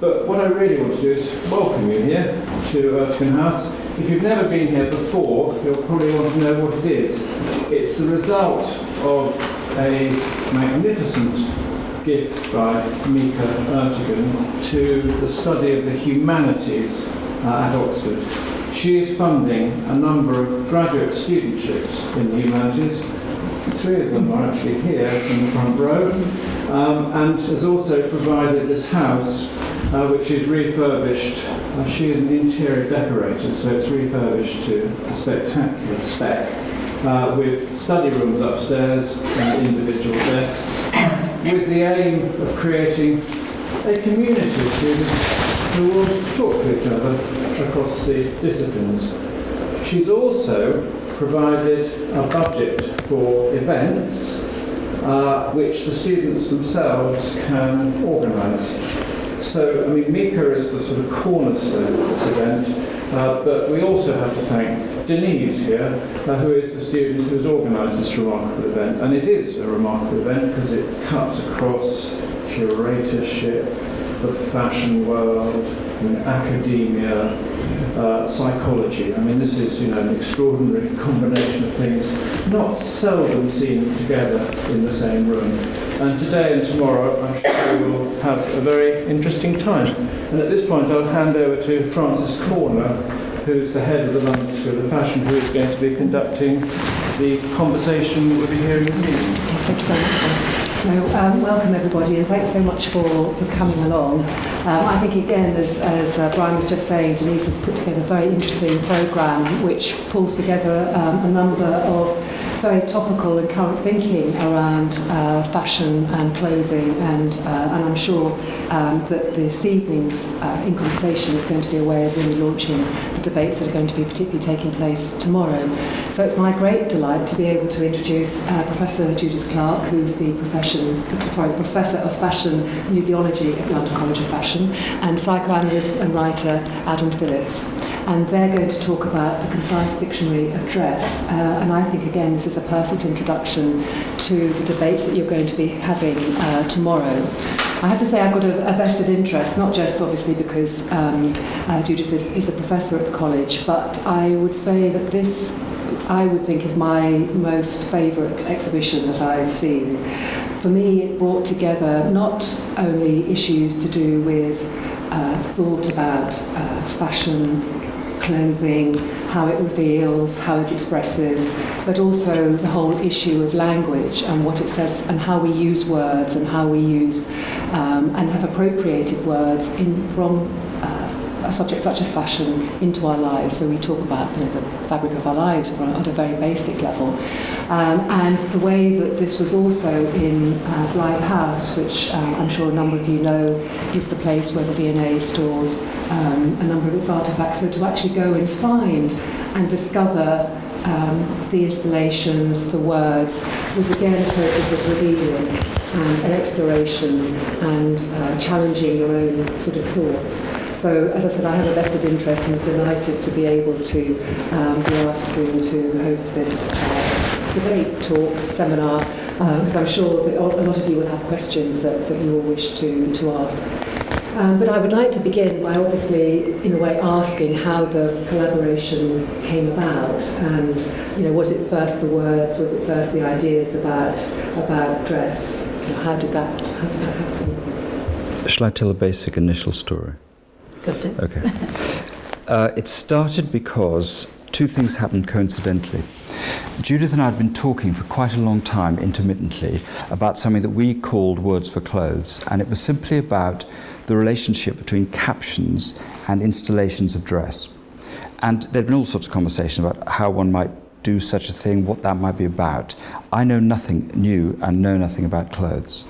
But what I really want to do is welcome you here to Ertegun House. If you've never been here before, you'll probably want to know what it is. It's the result of a magnificent gift by Mica Ertegun to the study of the humanities uh, at Oxford. She is funding a number of graduate studentships in the humanities. Three of them are actually here in the front row, um, and has also provided this house, uh, which is refurbished. Uh, she is an interior decorator, so it's refurbished to a spectacular spec, uh, with study rooms upstairs and individual desks, with the aim of creating a community of students who will talk to each other across the disciplines. She's also provided a budget for events uh, which the students themselves can organise. So, I mean, Mica is the sort of cornerstone of this event, uh, but we also have to thank Denise here, uh, who is the student who has organised this remarkable event. And it is a remarkable event because it cuts across curatorship, the fashion world, and academia, uh, psychology. I mean, this is you know an extraordinary combination of things, not seldom seen together in the same room. And today and tomorrow, I'm sure we will have a very interesting time. And at this point, I'll hand over to Frances Corner, who's the head of the London School of Fashion, who is going to be conducting the conversation we'll be hearing this evening. So, um, welcome everybody, and thanks so much for, for coming along. Um, I think, again, as, as uh, Brian was just saying, Denise has put together a very interesting programme which pulls together um, a number of very topical and current thinking around uh, fashion and clothing, and, uh, and I'm sure um, that this evening's uh, in conversation is going to be a way of really launching debates that are going to be particularly taking place tomorrow. So it's my great delight to be able to introduce uh, Professor Judith Clark, who's the profession, sorry, Professor of Fashion Museology at London College of Fashion, and psychoanalyst and writer Adam Phillips and they're going to talk about the concise dictionary of dress. Uh, and I think, again, this is a perfect introduction to the debates that you're going to be having uh, tomorrow. I have to say I've got a, a vested interest, not just obviously because um, uh, Judith is, is a professor at the college, but I would say that this, I would think, is my most favourite exhibition that I've seen. For me, it brought together not only issues to do with uh, thought about uh, fashion, clothing, how it reveals, how it expresses, but also the whole issue of language and what it says and how we use words and how we use um, and have appropriated words in, from uh, a subject such as fashion into our lives. So we talk about you know, the fabric of our lives at a very basic level. Um, and the way that this was also in uh, House, which um, I'm sure a number of you know is the place where the V&A stores um, a number of its artifacts. So to actually go and find and discover um, the installations, the words, was again a process of revealing and an exploration and uh, challenging your own sort of thoughts. So, as I said, I have a vested interest and was delighted to be able to um, be asked to, to host this uh, debate talk seminar because um, I'm sure that a lot of you will have questions that, that you will wish to, to ask. Um, but I would like to begin by obviously, in a way, asking how the collaboration came about, and you know, was it first the words, was it first the ideas about about dress? How did that how did that happen? Shall I tell a basic initial story? Got it. Okay. Uh, it started because two things happened coincidentally. Judith and I had been talking for quite a long time intermittently about something that we called words for clothes, and it was simply about the relationship between captions and installations of dress. And there'd been all sorts of conversation about how one might do such a thing, what that might be about. I know nothing new and know nothing about clothes.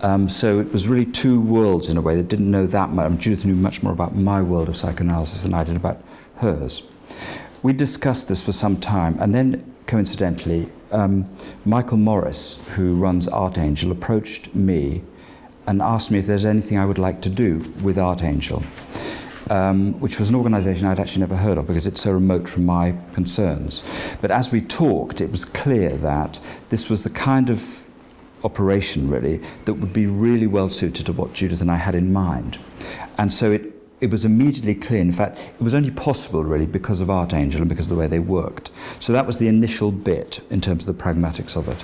Um, so it was really two worlds in a way that didn't know that much. And Judith knew much more about my world of psychoanalysis than I did about hers. We discussed this for some time, and then coincidentally, um, Michael Morris, who runs Artangel, approached me and asked me if there's anything I would like to do with Artangel, um, which was an organization I'd actually never heard of because it's so remote from my concerns. But as we talked, it was clear that this was the kind of operation, really, that would be really well suited to what Judith and I had in mind. And so it, it was immediately clear. In fact, it was only possible, really, because of Artangel and because of the way they worked. So that was the initial bit in terms of the pragmatics of it.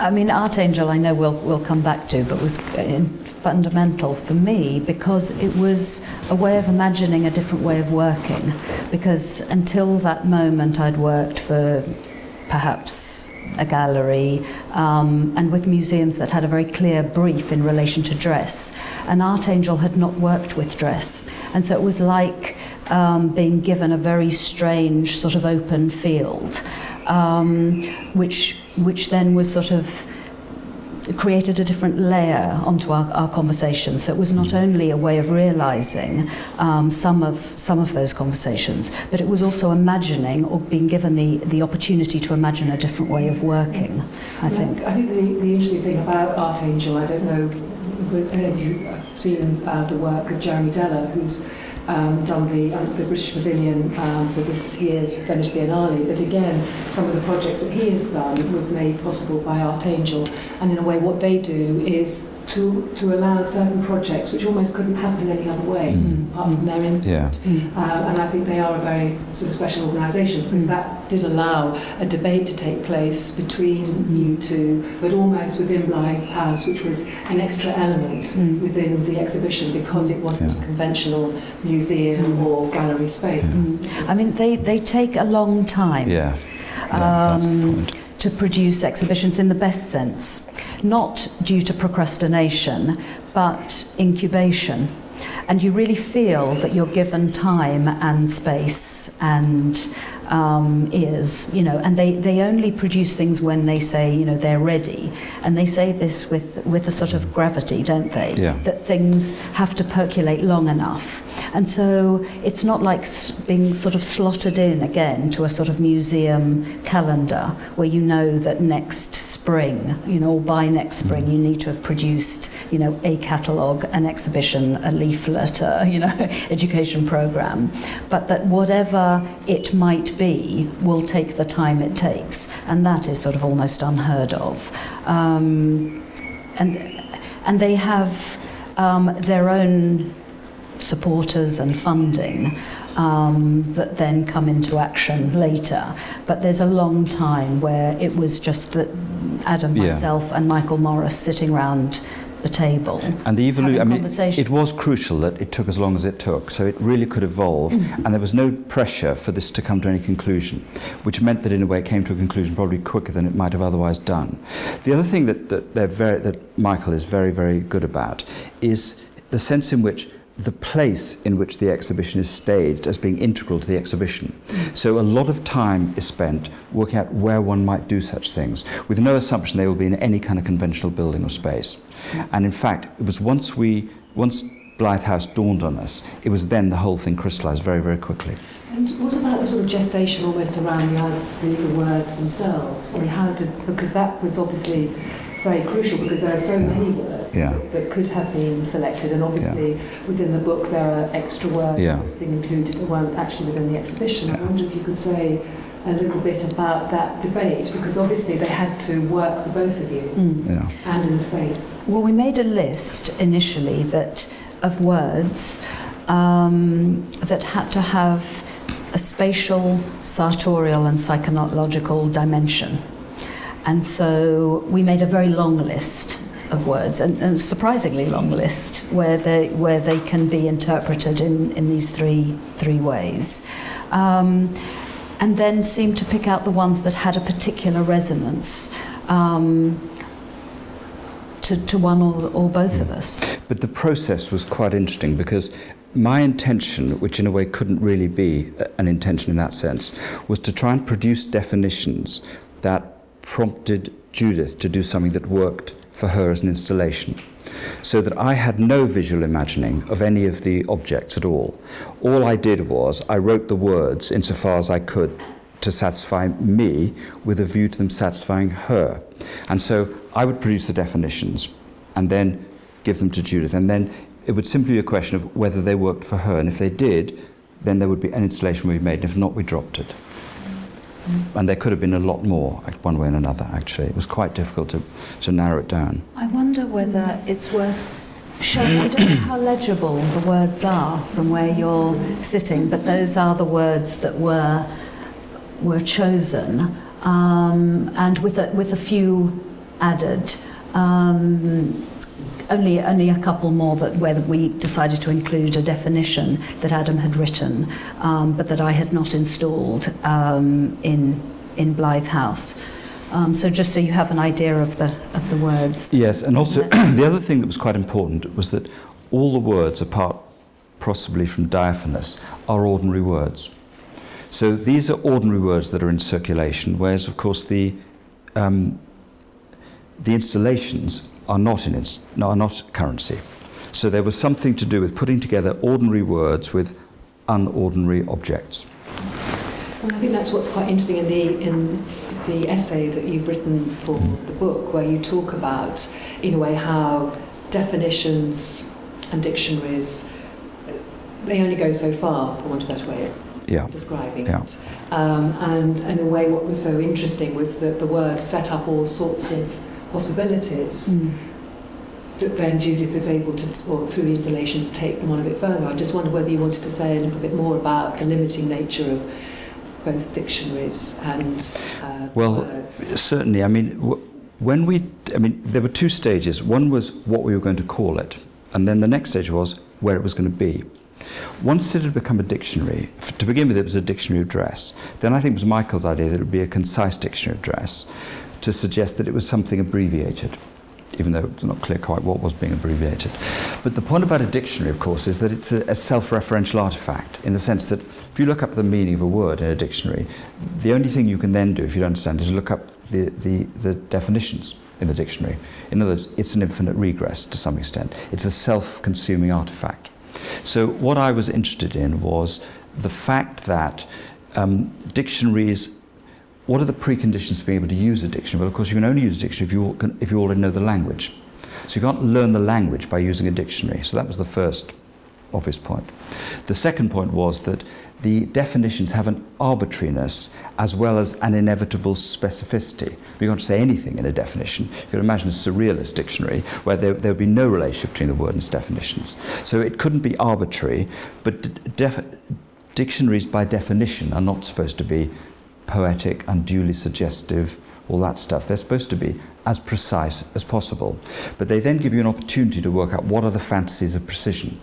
I mean, Artangel, I know we'll, we'll come back to, but was uh, fundamental for me because it was a way of imagining a different way of working. Because until that moment, I'd worked for perhaps a gallery um, and with museums that had a very clear brief in relation to dress. And Artangel had not worked with dress. And so it was like um, being given a very strange sort of open field um, which which then was sort of created a different layer onto our, our conversation. So it was not only a way of realizing um, some of some of those conversations, but it was also imagining or being given the, the opportunity to imagine a different way of working. I think. I think the, the interesting thing about Artangel, I don't know if you have seen uh, the work of Jeremy Deller, who's um, done the, um, the British Pavilion um, for this year's Venice Biennale. But again, some of the projects that he has done was made possible by Art Angel. And in a way, what they do is to, to allow certain projects which almost couldn't happen any other way, Mm. apart from their input. Yeah. Mm. Um, and I think they are a very sort of special organisation because Mm. that did allow a debate to take place between you two, but almost within Blythe House, which was an extra element Mm. within the exhibition because it wasn't Yeah. a conventional museum Mm. or gallery space. I mean, they, they take a long time. Yeah. yeah that's the Um, point. To produce exhibitions in the best sense, not due to procrastination, but incubation. And you really feel that you're given time and space and um, ears, you know, and they, they only produce things when they say, you know, they're ready. And they say this with, with a sort of gravity, don't they? Yeah. That things have to percolate long enough. And so it's not like being sort of slotted in again to a sort of museum calendar where you know that next spring, you know, or by next spring, you need to have produced, you know, a catalogue, an exhibition, a leaflet, a, you know, education program. But that whatever it might be will take the time it takes. And that is sort of almost unheard of. Um, and, and they have um, their own supporters and funding um, that then come into action later. But there's a long time where it was just that Adam, Yeah. myself, and Michael Morris sitting round the table. And the evolution, I mean, it was crucial that it took as long as it took, so it really could evolve, Mm. and there was no pressure for this to come to any conclusion, which meant that in a way it came to a conclusion probably quicker than it might have otherwise done. The other thing that, that, they're very, that Michael is very, very good about is the sense in which the place in which the exhibition is staged as being integral to the exhibition. So a lot of time is spent working out where one might do such things, with no assumption they will be in any kind of conventional building or space. And in fact, it was once we, once Blythe House dawned on us, it was then the whole thing crystallised very, very quickly. And what about the sort of gestation almost around the, the, the words themselves? I mean, how did, because that was obviously very crucial because there are so many words Yeah. that, that could have been selected and obviously within the book there are extra words Yeah. that's been included that weren't actually within the exhibition. I wonder if you could say a little bit about that debate because obviously they had to work for both of you Mm. You and in the space. Well, we made a list initially that of words um, that had to have a spatial, sartorial, and psychological dimension. And so we made a very long list of words, and, surprisingly long list, where they where they can be interpreted in, in these three three ways. Um, and then seemed to pick out the ones that had a particular resonance. Um, to, to one or, or both of us. But the process was quite interesting because my intention, which in a way couldn't really be an intention in that sense, was to try and produce definitions that prompted Judith to do something that worked for her as an installation. So that I had no visual imagining of any of the objects at all. All I did was I wrote the words insofar as I could to satisfy me with a view to them satisfying her. And so I would produce the definitions and then give them to Judith. And then it would simply be a question of whether they worked for her. And if they did, then there would be an installation we made. And if not, we dropped it. And there could have been a lot more, one way and another, actually. It was quite difficult to, to narrow it down. I wonder whether it's worth showing. I don't know how legible the words are from where you're sitting, but those are the words that were were chosen, um, and with a, with a few added. Um, only only a couple more that where we decided to include a definition that Adam had written, um, but that I had not installed um, in in Blythe House. Um, so just so you have an idea of the of the words. Yes, and also the other thing that was quite important was that all the words, apart possibly from diaphanous, are ordinary words. So these are ordinary words that are in circulation, whereas, of course, the, um, the installations are not, in are not currency. So there was something to do with putting together ordinary words with unordinary objects. Well, I think that's what's quite interesting in the in the essay that you've written for Mm. the book, where you talk about, in a way, how definitions and dictionaries they only go so far, for want of a better way Yeah. of describing Yeah. it. Um, and in a way, what was so interesting was that the word set up all sorts of possibilities Mm. that then Judith is able to, or through the installations, to take them on a bit further. I just wonder whether you wanted to say a little bit more about the limiting nature of both dictionaries and uh, Well, words. Certainly. I mean, w- when we, I mean, there were two stages. One was what we were going to call it, and then the next stage was where it was going to be. Once it had become a dictionary, f- to begin with, it was a dictionary of dress. Then I think it was Michael's idea that it would be a concise dictionary of dress to suggest that it was something abbreviated, even though it's not clear quite what was being abbreviated. But the point about a dictionary, of course, is that it's a, a self referential artifact in the sense that if you look up the meaning of a word in a dictionary, the only thing you can then do, if you don't understand, is look up the, the, the definitions in the dictionary. In other words, it's an infinite regress to some extent. It's a self consuming artifact. So, what I was interested in was the fact that um, dictionaries. What are the preconditions for being able to use a dictionary? Well, of course, you can only use a dictionary if you, can- if you already know the language. So, you can't learn the language by using a dictionary. So, that was the first obvious point. The second point was that the definitions have an arbitrariness as well as an inevitable specificity. You can't say anything in a definition. You can imagine a surrealist dictionary where there, there would be no relationship between the word and its definitions. So it couldn't be arbitrary, but def- dictionaries by definition are not supposed to be poetic, unduly suggestive, all that stuff. They're supposed to be as precise as possible. But they then give you an opportunity to work out what are the fantasies of precision.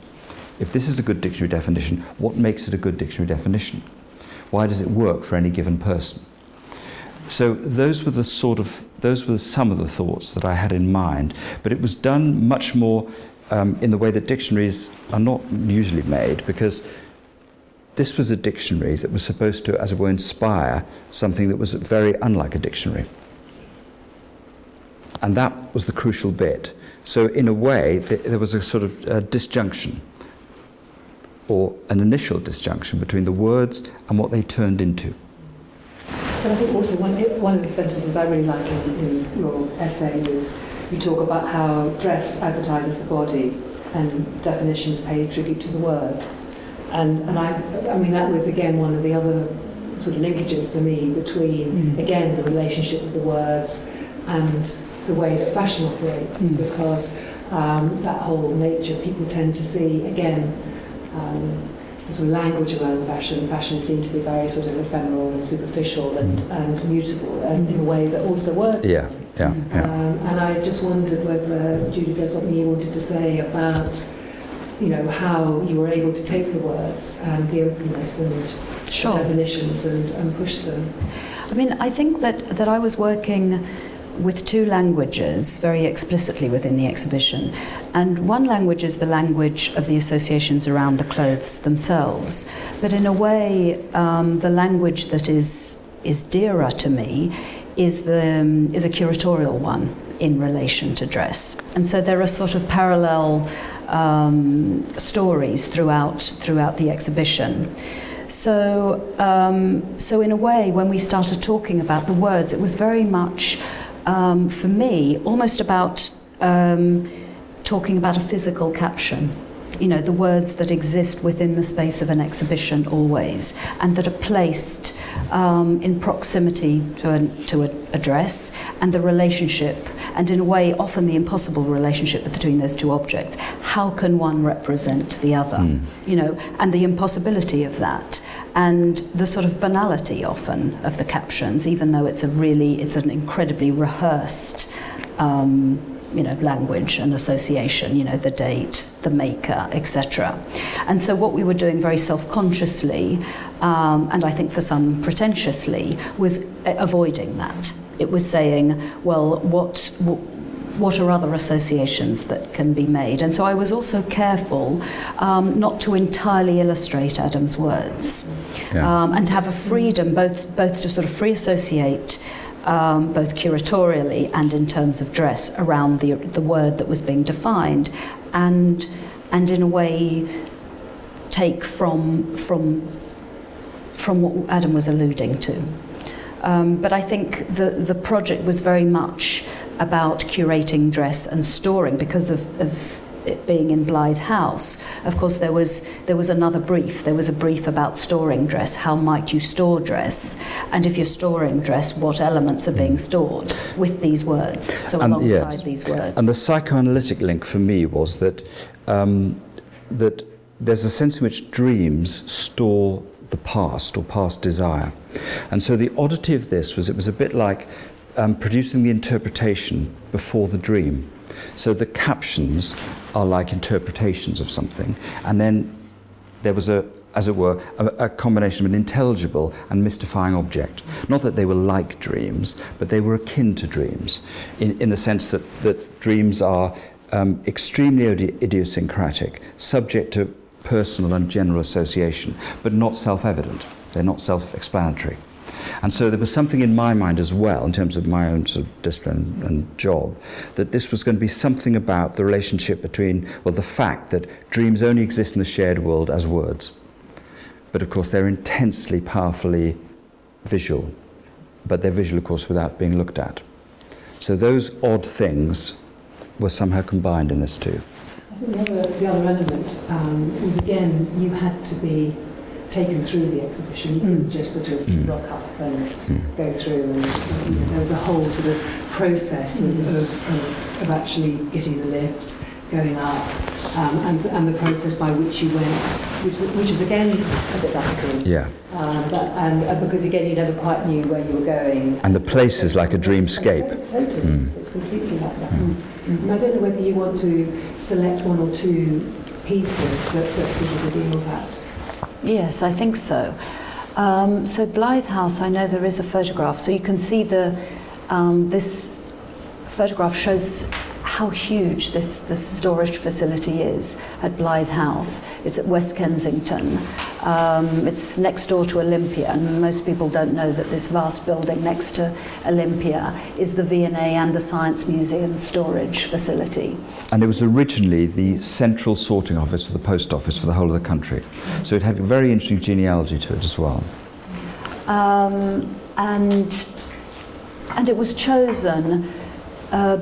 If this is a good dictionary definition, what makes it a good dictionary definition? Why does it work for any given person? So those were the sort of those were some of the thoughts that I had in mind, but it was done much more um, in the way that dictionaries are not usually made, because this was a dictionary that was supposed to, as it were, inspire something that was very unlike a dictionary, and that was the crucial bit. So in a way, th- there was a sort of uh, disjunction or an initial disjunction between the words and what they turned into. But I think also one, one of the sentences I really like in, in your essay is you talk about how dress advertises the body and definitions pay tribute to the words. And, and I, I mean, that was again one of the other sort of linkages for me between, Mm. again, the relationship of the words and the way that fashion operates, Mm. because um, that whole nature, people tend to see, again, um, the sort of language around fashion. Fashion is seen to be very sort of ephemeral and superficial and, and mutable as in a way that also words. Yeah, yeah, yeah. Um, and I just wondered whether, Judy, there's something you wanted to say about, you know, how you were able to take the words and the openness and Sure. definitions and, and push them. I mean, I think that, that I was working with two languages very explicitly within the exhibition. And one language is the language of the associations around the clothes themselves. But in a way, um, the language that is, is dearer to me is, the, um, is a curatorial one in relation to dress. And so there are sort of parallel um, stories throughout, throughout the exhibition. So, um, so in a way, when we started talking about the words, it was very much, um, for me, almost about um, talking about a physical caption you know, the words that exist within the space of an exhibition always, and that are placed um, in proximity to, a, to a, and the relationship, and in a way, often the impossible relationship between those two objects. How can one represent the other? Mm. You know, and the impossibility of that, and the sort of banality often of the captions, even though it's a really, it's an incredibly rehearsed. Um, you know, language and association, you know, the date, the maker, etc. And so what we were doing very self-consciously, um, and I think for some pretentiously, was avoiding that. It was saying, well, what, what are other associations that can be made? And so I was also careful um, not to entirely illustrate Adam's words Yeah. um, and to have a freedom both, both to sort of free associate um, both curatorially and in terms of dress around the, the word that was being defined and, and in a way take from, from, from what Adam was alluding to. Um, but I think the, the project was very much about curating dress and storing because of, of it being in Blythe House. Of course, there was there was another brief. There was a brief about storing dress. How might you store dress? And if you're storing dress, what elements are being stored with these words? So And- alongside yes. these words. And the psychoanalytic link for me was that um, that there's a sense in which dreams store the past or past desire, and so the oddity of this was it was a bit like um, producing the interpretation before the dream. So the captions are like interpretations of something, and then there was a as it were, a, a combination of an intelligible and mystifying object. Not that they were like dreams, but they were akin to dreams, in, in the sense that, that dreams are um, extremely idiosyncratic, subject to personal and general association, but not self evident. They're not self explanatory. And so there was something in my mind as well, in terms of my own sort of discipline and job, that this was going to be something about the relationship between, well, the fact that dreams only exist in the shared world as words. But of course, they're intensely, powerfully visual. But they're visual, of course, without being looked at. So those odd things were somehow combined in this too. I think the other, the other element um, was again you had to be taken through the exhibition. You couldn't just sort of Mm. rock up and Mm. go through, and you know, there was a whole sort of process of, of, of, of actually getting the lift, going up, um, and, and the process by which you went, which, which is again a bit like a dream. Yeah. Um, but, and uh, because again you never quite knew where you were going. And the place is like a dreamscape. Totally, Mm. it's completely like that. Mm. And I don't know whether you want to select one or two pieces that, that sort of reveal that. Yes, I think so. Um, so Blythe House, I know there is a photograph, so you can see the um, this photograph shows how huge this, this storage facility is at Blythe House. It's at West Kensington. Um, it's next door to Olympia, and most people don't know that this vast building next to Olympia is the V&A and the Science Museum storage facility. And it was originally the central sorting office for the post office for the whole of the country. So it had a very interesting genealogy to it as well. um, and and it was chosen uh,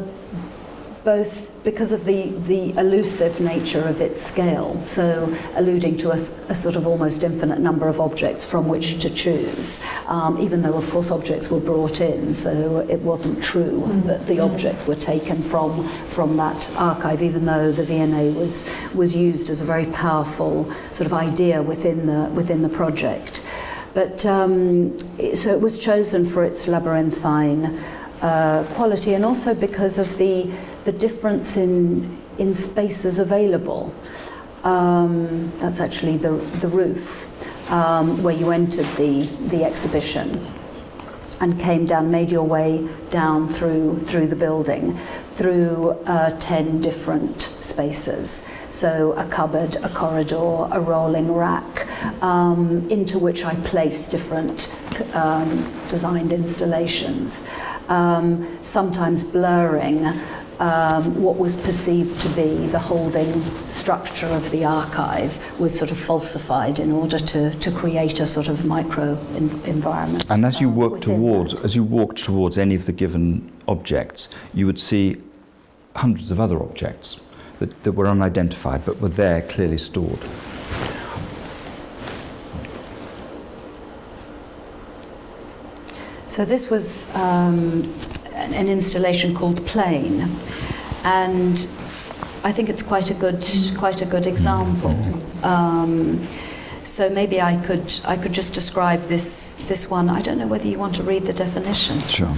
both because of the the elusive nature of its scale, so alluding to a sort of almost infinite number of objects from which to choose. Um, even though, of course, objects were brought in, so it wasn't true that the objects were taken from from that archive. Even though the V&A was was used as a very powerful sort of idea within the within the project. But um, so it was chosen for its labyrinthine uh, quality and also because of the the difference in in spaces available. Um, that's actually the the roof um, where you entered the the exhibition and came down, made your way down through through the building, through uh, ten different spaces. So a cupboard, a corridor, a rolling rack, um, into which I place different um, designed installations, um, sometimes blurring. Um, what was perceived to be the holding structure of the archive was sort of falsified in order to, to create a sort of micro in, environment. And as you um, worked towards, that. as you walked towards any of the given objects, you would see hundreds of other objects. that, that were unidentified but were there clearly stored. So this was um, an an installation called Plain, and I think it's quite a good quite a good example. Um, so maybe I could I could just describe this this one. I don't know whether you want to read the definition. Sure.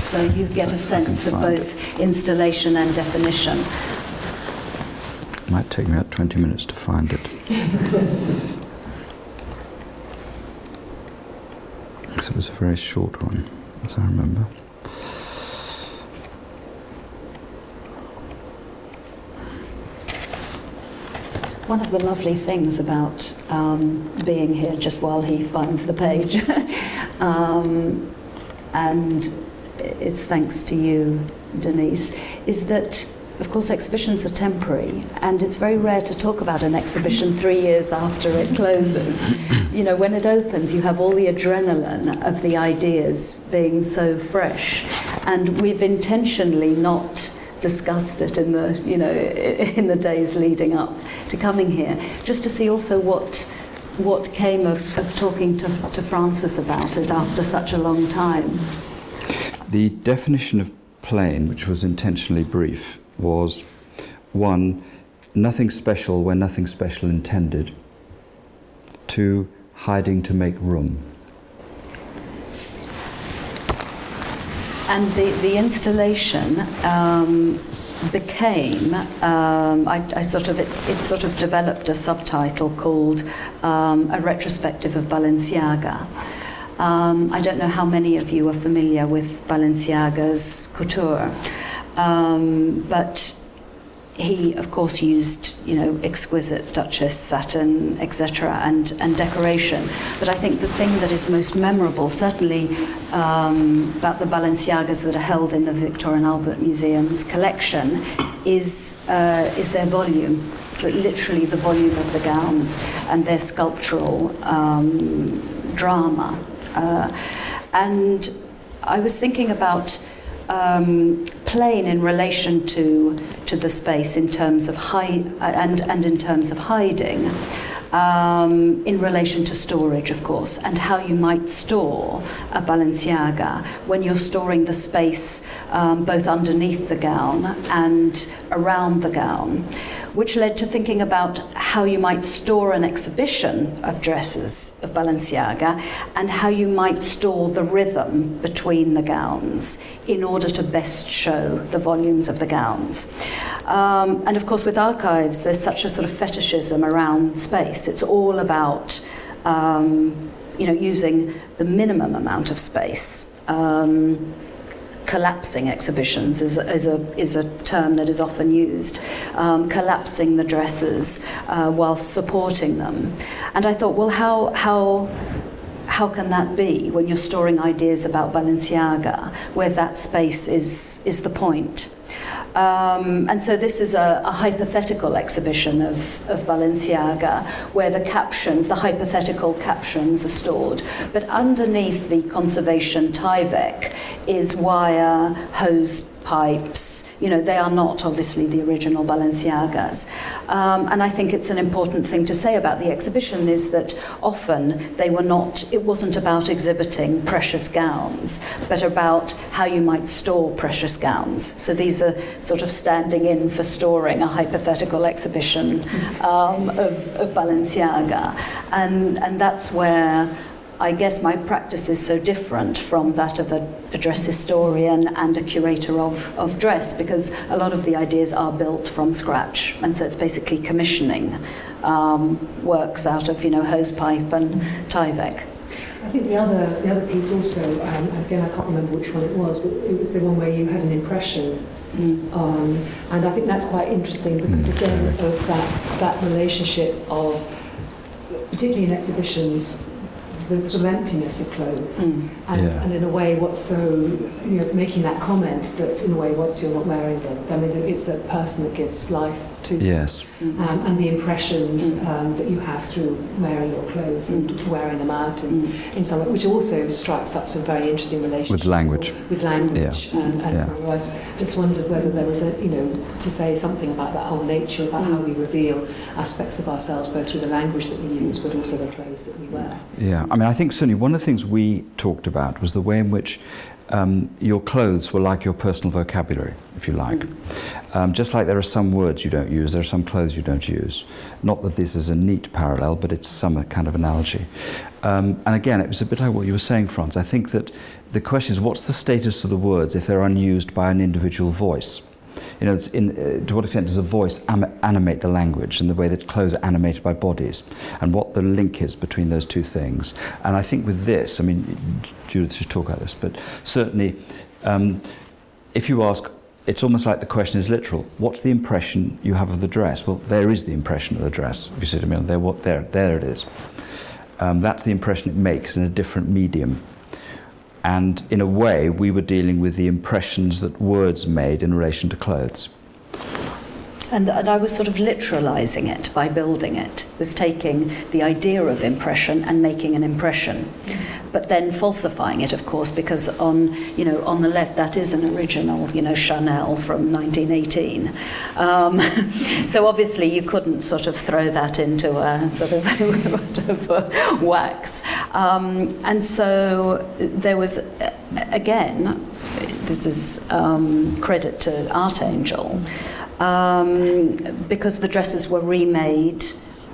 so you get a sense of find both installation and definition. Might take me about 20 minutes to find it. So it was a very short one, as I remember. One of the lovely things about um, being here just while he finds the page, um, and it's thanks to you, Denise, is that, of course, exhibitions are temporary, and it's very rare to talk about an exhibition three years after it closes. you know, when it opens, you have all the adrenaline of the ideas being so fresh, and we've intentionally not discussed it in the you know in the days leading up to coming here just to see also what what came of, of talking to, to Frances about it after such a long time The definition of plain, which was intentionally brief, was one, nothing special where nothing special intended. Two, hiding to make room. And the, the installation um, became um, I, I sort of it, it sort of developed a subtitle called um, a retrospective of Balenciaga. Um, I don't know how many of you are familiar with Balenciaga's couture. Um, but he of course used you know exquisite duchess satin etc and and decoration. But i think the thing that is most memorable certainly um, about the balenciagas that are held in the victoria and albert museum's collection is uh, is their volume literally the volume of the gowns and their sculptural um, drama. Uh, and i was thinking about um, plain in relation to to the space in terms of hide and and in terms of hiding um, in relation to storage of course and how you might store a Balenciaga when you're storing the space um, both underneath the gown and around the gown which led to thinking about how you might store an exhibition of dresses of Balenciaga and how you might store the rhythm between the gowns in order to best show the volumes of the gowns. Um, and of course, with archives, there's such a sort of fetishism around space. It's all about um, you know, using the minimum amount of space. Um, collapsing exhibitions is, is, a, is a term that is often used, um, collapsing the dresses uh, whilst supporting them. And I thought, well, how, how, how can that be when you're storing ideas about Balenciaga, where that space is, is the point? Um, and so this is a, a hypothetical exhibition of, of Balenciaga where the captions, the hypothetical captions are stored. But underneath the conservation Tyvek is wire, hose pipes. You know, they are not obviously the original Balenciagas. Um, and I think it's an important thing to say about the exhibition is that often they were not, it wasn't about exhibiting precious gowns, but about how you might store precious gowns. So these are sort of standing in for storing a hypothetical exhibition um, of, of Balenciaga. And, and that's where I guess my practice is so different from that of a, a dress historian and a curator of, of dress because a lot of the ideas are built from scratch. And so it's basically commissioning um, works out of, you know, hosepipe and Tyvek. I think the other the other piece also, um, again I can't remember which one it was, but it was the one where you had an impression, Mm. um, and I think that's quite interesting because again of that that relationship of, particularly in exhibitions, the sort of emptiness of clothes, Mm. and, Yeah. and in a way what's so you know making that comment that in a way once you're not wearing them, I mean it's the person that gives life to Yes. Mm-hmm. um, and the impressions mm-hmm. um, that you have through wearing your clothes and mm-hmm. wearing them out in, in some way, which also strikes up some very interesting relationships With language. With language, and, and Yeah. so I just wondered whether there was a, you know, to say something about that whole nature, about how we reveal aspects of ourselves, both through the language that we use, but also the clothes that we wear. Yeah, I mean, I think certainly one of the things we talked about was the way in which um, your clothes were like your personal vocabulary, if you like. Um, just like there are some words you don't use, there are some clothes you don't use. Not that this is a neat parallel, but it's some kind of analogy. Um, and again, it was a bit like what you were saying, Franz. I think that the question is what's the status of the words if they're unused by an individual voice? You know, in, uh, to what extent does a voice animate the language and the way that clothes are animated by bodies, and what the link is between those two things? And I think with this, I mean, Judith should talk about this, but certainly, um, if you ask, it's almost like the question is literal. What's the impression you have of the dress? Well, there is the impression of the dress. If you see what I mean, there, what, there, there it is. Um, that's the impression it makes in a different medium. And in a way, we were dealing with the impressions that words made in relation to clothes. And, and I was sort of literalizing it by building it, was taking the idea of impression and making an impression, but then falsifying it, of course, because on you know on the left that is an original, you know, Chanel from 1918. Um, so obviously you couldn't sort of throw that into a sort of, of wax, um, and so there was again, this is um, credit to Artangel um, because the dresses were remade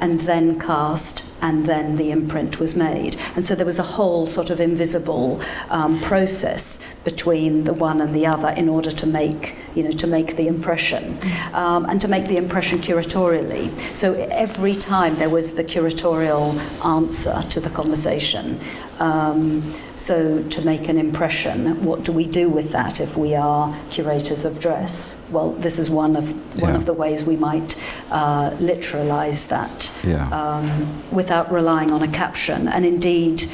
and then cast and then the imprint was made. And so there was a whole sort of invisible um, process between the one and the other in order to make, you know, to make the impression um, and to make the impression curatorially. So every time there was the curatorial answer to the conversation. Um, so to make an impression, what do we do with that if we are curators of dress? Well, this is one of one Yeah. of the ways we might uh, literalize that Yeah. um, without relying on a caption. And indeed,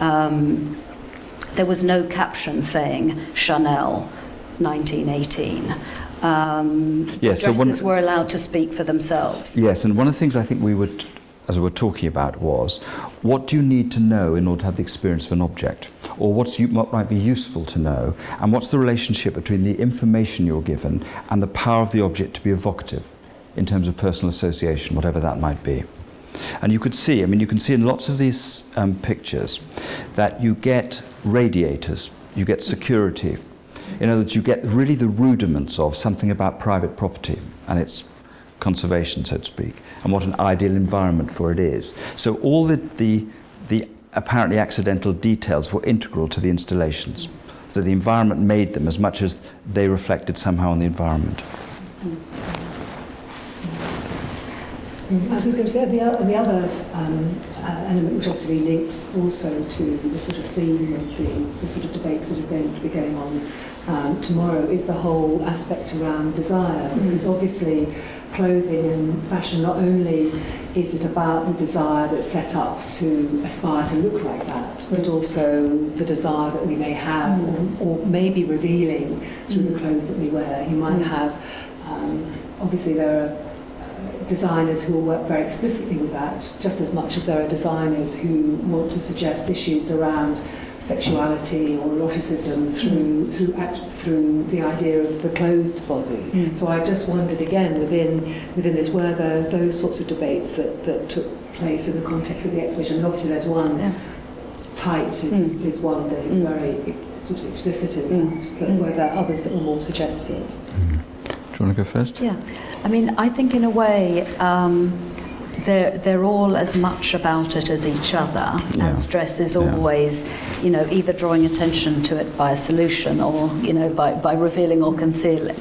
um, there was no caption saying Chanel 1918. Um, Yes, so one- were allowed to speak for themselves. Yes, and one of the things I think we would, as we were talking about, was what do you need to know in order to have the experience of an object? Or what's you, what might be useful to know? And what's the relationship between the information you're given and the power of the object to be evocative in terms of personal association, whatever that might be? And you could see, I mean, you can see in lots of these um, pictures that you get radiators, you get security. In other words, you get really the rudiments of something about private property and its conservation, so to speak, and what an ideal environment for it is. So all the, the, the apparently accidental details were integral to the installations. That the environment made them as much as they reflected somehow on the environment. I was going to say the, the other um, uh, element, which obviously links also to the sort of theme of the, the sort of debates that are going to be going on um, tomorrow, is the whole aspect around desire. Because obviously, clothing and fashion not only is it about the desire that's set up to aspire to look like that, but also the desire that we may have or, or may be revealing through the clothes that we wear. You might have, um, obviously, there are designers who will work very explicitly with that, just as much as there are designers who want to suggest issues around sexuality or eroticism through mm. through act, through the idea of the closed body. Mm. So I just wondered again within within this were there those sorts of debates that that took place in the context of the exhibition. And obviously, there's one. Yeah. Tight is, mm. is one that is mm. very sort of explicit in mm. that, but mm. were there others that were more suggestive? Mm. Do you want to go first? Yeah, I mean, I think in a way um, they're they're all as much about it as each other. Yeah. As dress is Yeah. always, you know, either drawing attention to it by a solution or you know by, by revealing or concealing.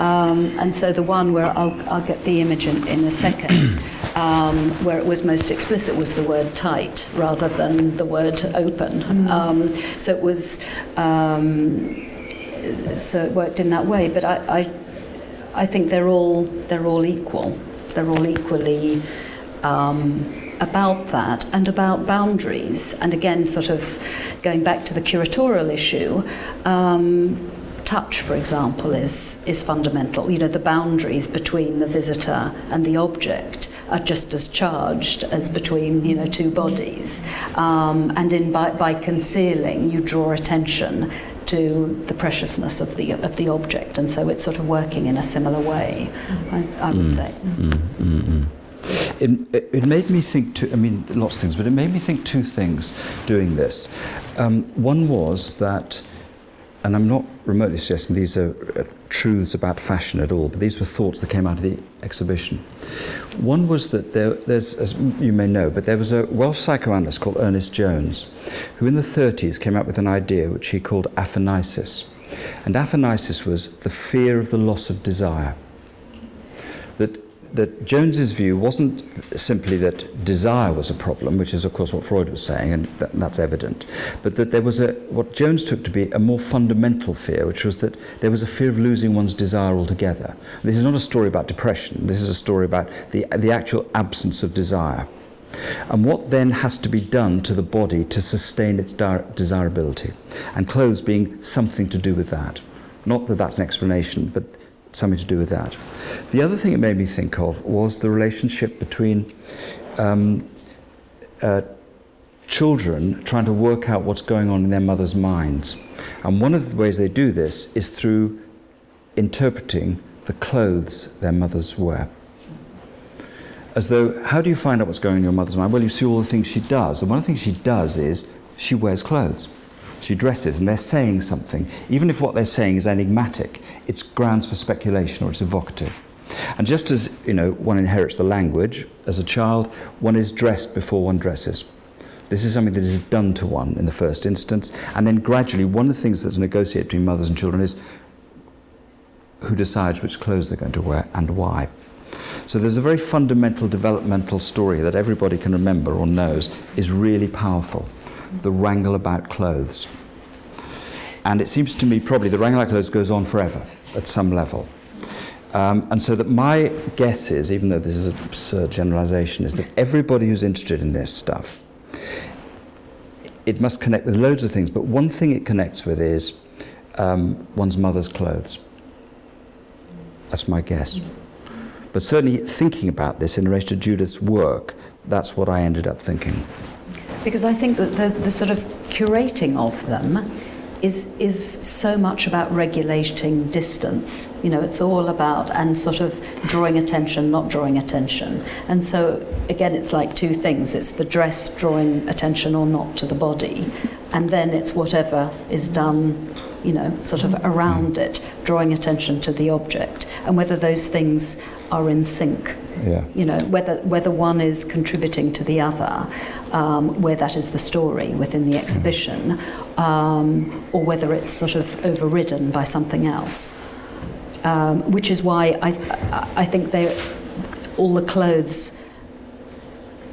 Um, and so the one where I'll I'll get the image in, in a second. Um, where it was most explicit was the word tight rather than the word open. Um, so it was, um, so it worked in that way. But I, I I think they're all they're all equal. They're all equally um, about that and about boundaries. And again, sort of going back to the curatorial issue, um, touch, for example, is, is fundamental. You know, the boundaries between the visitor and the object are just as charged as between, you know, two bodies. Um, and in by, by concealing, you draw attention to the preciousness of the of the object, and so it's sort of working in a similar way. I, I would Mm. say. Mm, mm, mm. It, it, it made me think, two, I mean, lots of things, but it made me think two things doing this. Um, one was that, and I'm not remotely suggesting these are uh, truths about fashion at all, but these were thoughts that came out of the exhibition. One was that there, there's, as you may know, but there was a Welsh psychoanalyst called Ernest Jones, who in the 30s came up with an idea which he called aphanisis. And aphanisis was the fear of the loss of desire. That Jones's view wasn't simply that desire was a problem, which is of course what Freud was saying, and that, that's evident, but that there was a what Jones took to be a more fundamental fear, which was that there was a fear of losing one's desire altogether. This is not a story about depression. This is a story about the the actual absence of desire. And what then has to be done to the body to sustain its di- desirability? And clothes being something to do with that. Not that that's an explanation, but something to do with that. The other thing it made me think of was the relationship between um, uh, children trying to work out what's going on in their mother's minds. And one of the ways they do this is through interpreting the clothes their mothers wear. As though, how do you find out what's going on in your mother's mind? Well, you see all the things she does. And one of the things she does is she wears clothes. She dresses, and they're saying something. Even if what they're saying is enigmatic, it's grounds for speculation or it's evocative. And just as you know, one inherits the language as a child, one is dressed before one dresses. This is something that is done to one in the first instance, and then gradually, one of the things that's negotiated between mothers and children is who decides which clothes they're going to wear and why. So there's a very fundamental developmental story that everybody can remember or knows is really powerful. The wrangle about clothes. And it seems to me probably the wrangle about clothes goes on forever at some level. Um, and so that my guess is, even though this is an absurd generalization, is that everybody who's interested in this stuff, it must connect with loads of things, but one thing it connects with is um, one's mother's clothes. That's my guess. But certainly thinking about this in relation to Judith's work, that's what I ended up thinking. Because I think that the, the sort of curating of them is, is so much about regulating distance. You know, it's all about, and sort of drawing attention, not drawing attention. And so, again, it's like two things it's the dress drawing attention or not to the body, and then it's whatever is done, you know, sort of around it, drawing attention to the object, and whether those things are in sync Yeah. you know whether whether one is contributing to the other um, where that is the story within the exhibition um, or whether it's sort of overridden by something else um, which is why I, I think they all the clothes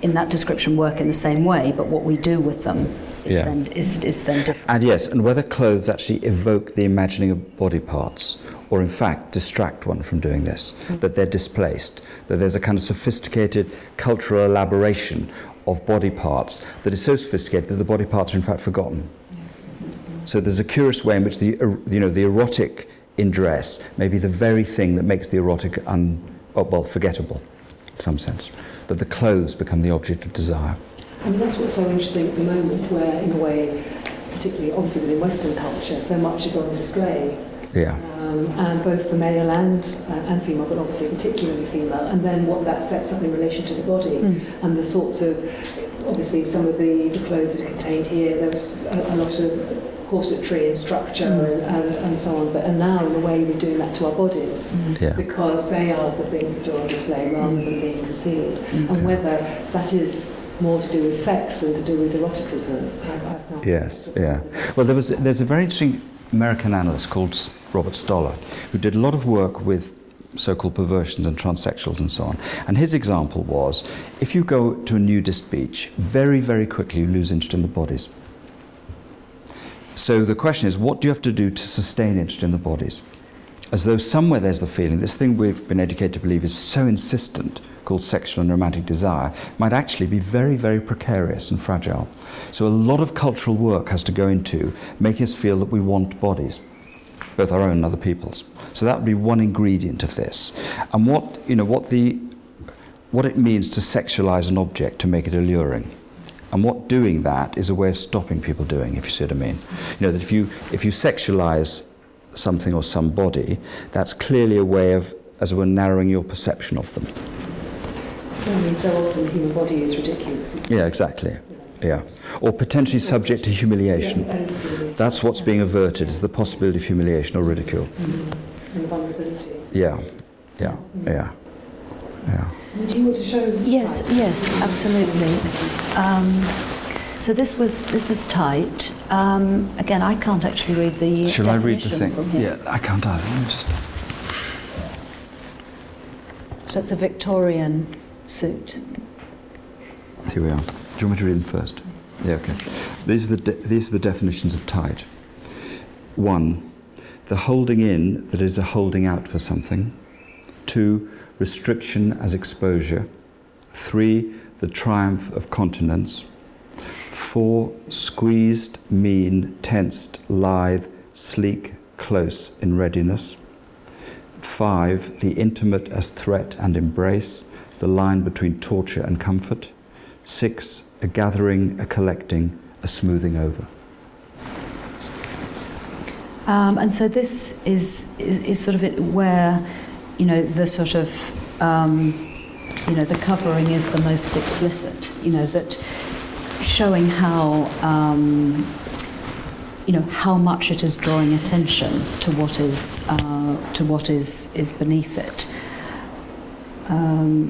in that description work in the same way but what we do with them is Yeah. then is, is then different And yes, and whether clothes actually evoke the imagining of body parts, or in fact distract one from doing this, that they're displaced, that there's a kind of sophisticated cultural elaboration of body parts that is so sophisticated that the body parts are in fact forgotten. So there's a curious way in which the, you know, the erotic in dress may be the very thing that makes the erotic un, well, forgettable, in some sense. That the clothes become the object of desire. I mean, that's what's so interesting at the moment, where, in a way, particularly obviously within Western culture, so much is on display, Yeah. um, and both for male and uh, and female, but obviously particularly female. And then what that sets up in relation to the body Mm. and the sorts of, obviously, some of the, the clothes that are contained here. There's a, a lot of corsetry and structure Mm. and, and, and so on. But and now, in a way, we're doing that to our bodies Yeah. because they are the things that are on display rather than being concealed. Mm. And whether that is more to do with sex than to do with eroticism, I've, I've. Yes, yeah. Well, there was, there's a very interesting American analyst called Robert Stoller who did a lot of work with so-called perversions and transsexuals and so on. And his example was, if you go to a nudist beach, very, very quickly you lose interest in the bodies. So the question is, what do you have to do to sustain interest in the bodies? As though somewhere there's the feeling, this thing we've been educated to believe is so insistent, called sexual and romantic desire, might actually be very, very precarious and fragile. So a lot of cultural work has to go into making us feel that we want bodies. both our own and other people's. So that would be one ingredient of this. And what, you know, what, the, what it means to sexualize an object to make it alluring. And what doing that is a way of stopping people doing, if you see what I mean. You know, that if you, if you sexualize something or somebody, that's clearly a way of, as it were, narrowing your perception of them. I mean, so often the human body is ridiculous. Isn't Yeah, exactly. Yeah. Or potentially subject to humiliation. And That's what's being averted, is the possibility of humiliation or ridicule. And vulnerability. Yeah, yeah, yeah, yeah. Do you want to show? Yes, yes, absolutely. Um, so this was this is tight. Um, again, I can't actually read the Shall I read the thing? Yeah, I can't either. Just. So it's a Victorian suit. Here we are. Do you want me to read them first? Yeah, okay. These are the, de- these are the definitions of tight. One, the holding in that is the holding out for something. Two, restriction as exposure. Three, the triumph of continence. Four, squeezed, mean, tensed, lithe, sleek, close in readiness. Five, the intimate as threat and embrace, the line between torture and comfort. Six, a gathering, a collecting, a smoothing over. Um, and so this is, is is sort of where, you know, the sort of, um, you know, the covering is the most explicit. You know that showing how. Um, you know how much it is drawing attention to what is uh, to what is is beneath it. Um,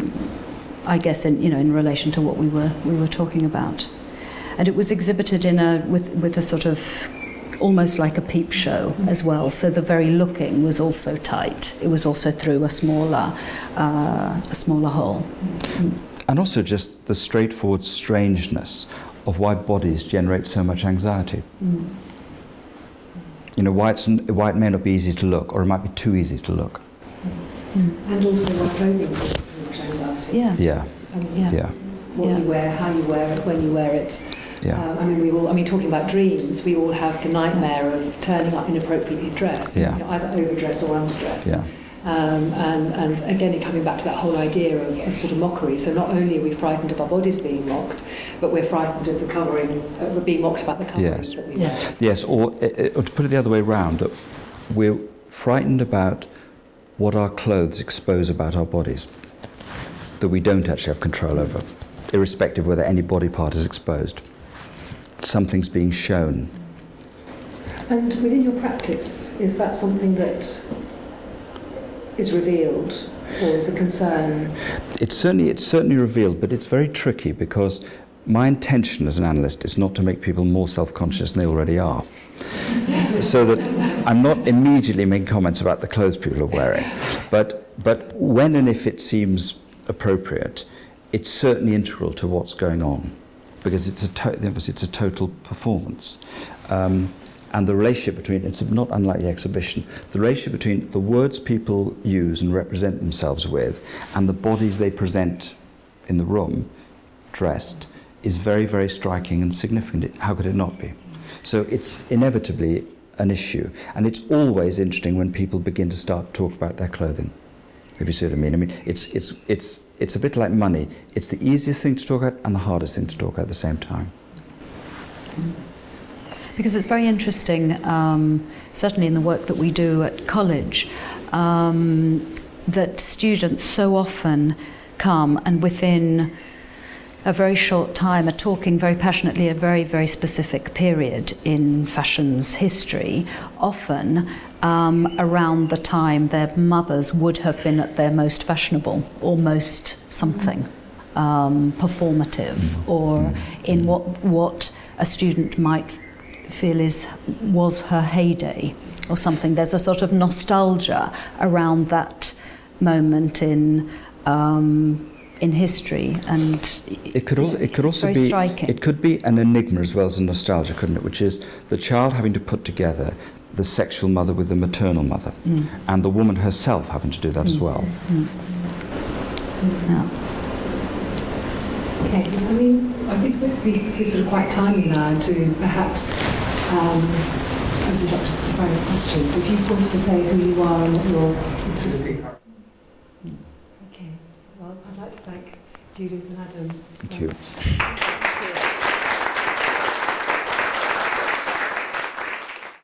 I guess in you know in relation to what we were we were talking about, and it was exhibited in a with with a sort of almost like a peep show as well. So the very looking was also tight. It was also through a smaller uh, a smaller hole. And also just the straightforward strangeness of why bodies generate so much anxiety. Mm. You know, why, it's, why it may not be easy to look, or it might be too easy to look. Mm. And also why clothing causes so much anxiety. Yeah. Yeah, I mean, Yeah. yeah, What Yeah. you wear, how you wear it, when you wear it. yeah. Um, I mean, we all. I mean, talking about dreams, we all have the nightmare of turning up inappropriately dressed, Yeah. you know, either overdressed or underdressed. Yeah, Um, and, and again, coming back to that whole idea of, of sort of mockery. So not only are we frightened of our bodies being mocked, but we're frightened of the covering, uh, being mocked about the coverings Yes. that we Yeah. wear. yes, or, uh, or to put it the other way around, that we're frightened about what our clothes expose about our bodies that we don't actually have control over, irrespective of whether any body part is exposed. Something's being shown. And within your practice, is that something that is revealed or is a concern? It's certainly, it's certainly revealed, but it's very tricky because my intention as an analyst is not to make people more self-conscious than they already are. so that I'm not immediately making comments about the clothes people are wearing. But, but when and if it seems appropriate, it's certainly integral to what's going on because it's a, to- it's a total performance. Um, and the relationship between, it's not unlike the exhibition, the relationship between the words people use and represent themselves with and the bodies they present in the room, dressed, is very, very striking and significant. How could it not be? So it's inevitably an issue. And it's always interesting when people begin to start to talk about their clothing. If you see what I mean. I mean, it's, it's, it's, it's a bit like money. It's the easiest thing to talk about and the hardest thing to talk about at the same time. Because it's very interesting, um, certainly in the work that we do at college, um, that students so often come and within a very short time are talking very passionately a very, very specific period in fashion's history, often um, around the time their mothers would have been at their most fashionable or most something um, performative or in what, what a student might feel is was her heyday or something. There's a sort of nostalgia around that moment in um, in history, and It could, al- it could also very be striking. it could be an enigma as well as a nostalgia, couldn't it? Which is the child having to put together the sexual mother with the maternal mother, Mm. and the woman herself having to do that as well. yeah. Okay, I mean, I think it would be be sort of quite timely now to perhaps um, opened up to various questions. If you wanted to say who you are and what your... Okay. Well, I'd like to thank Judith and Adam. Thank you. Thank you.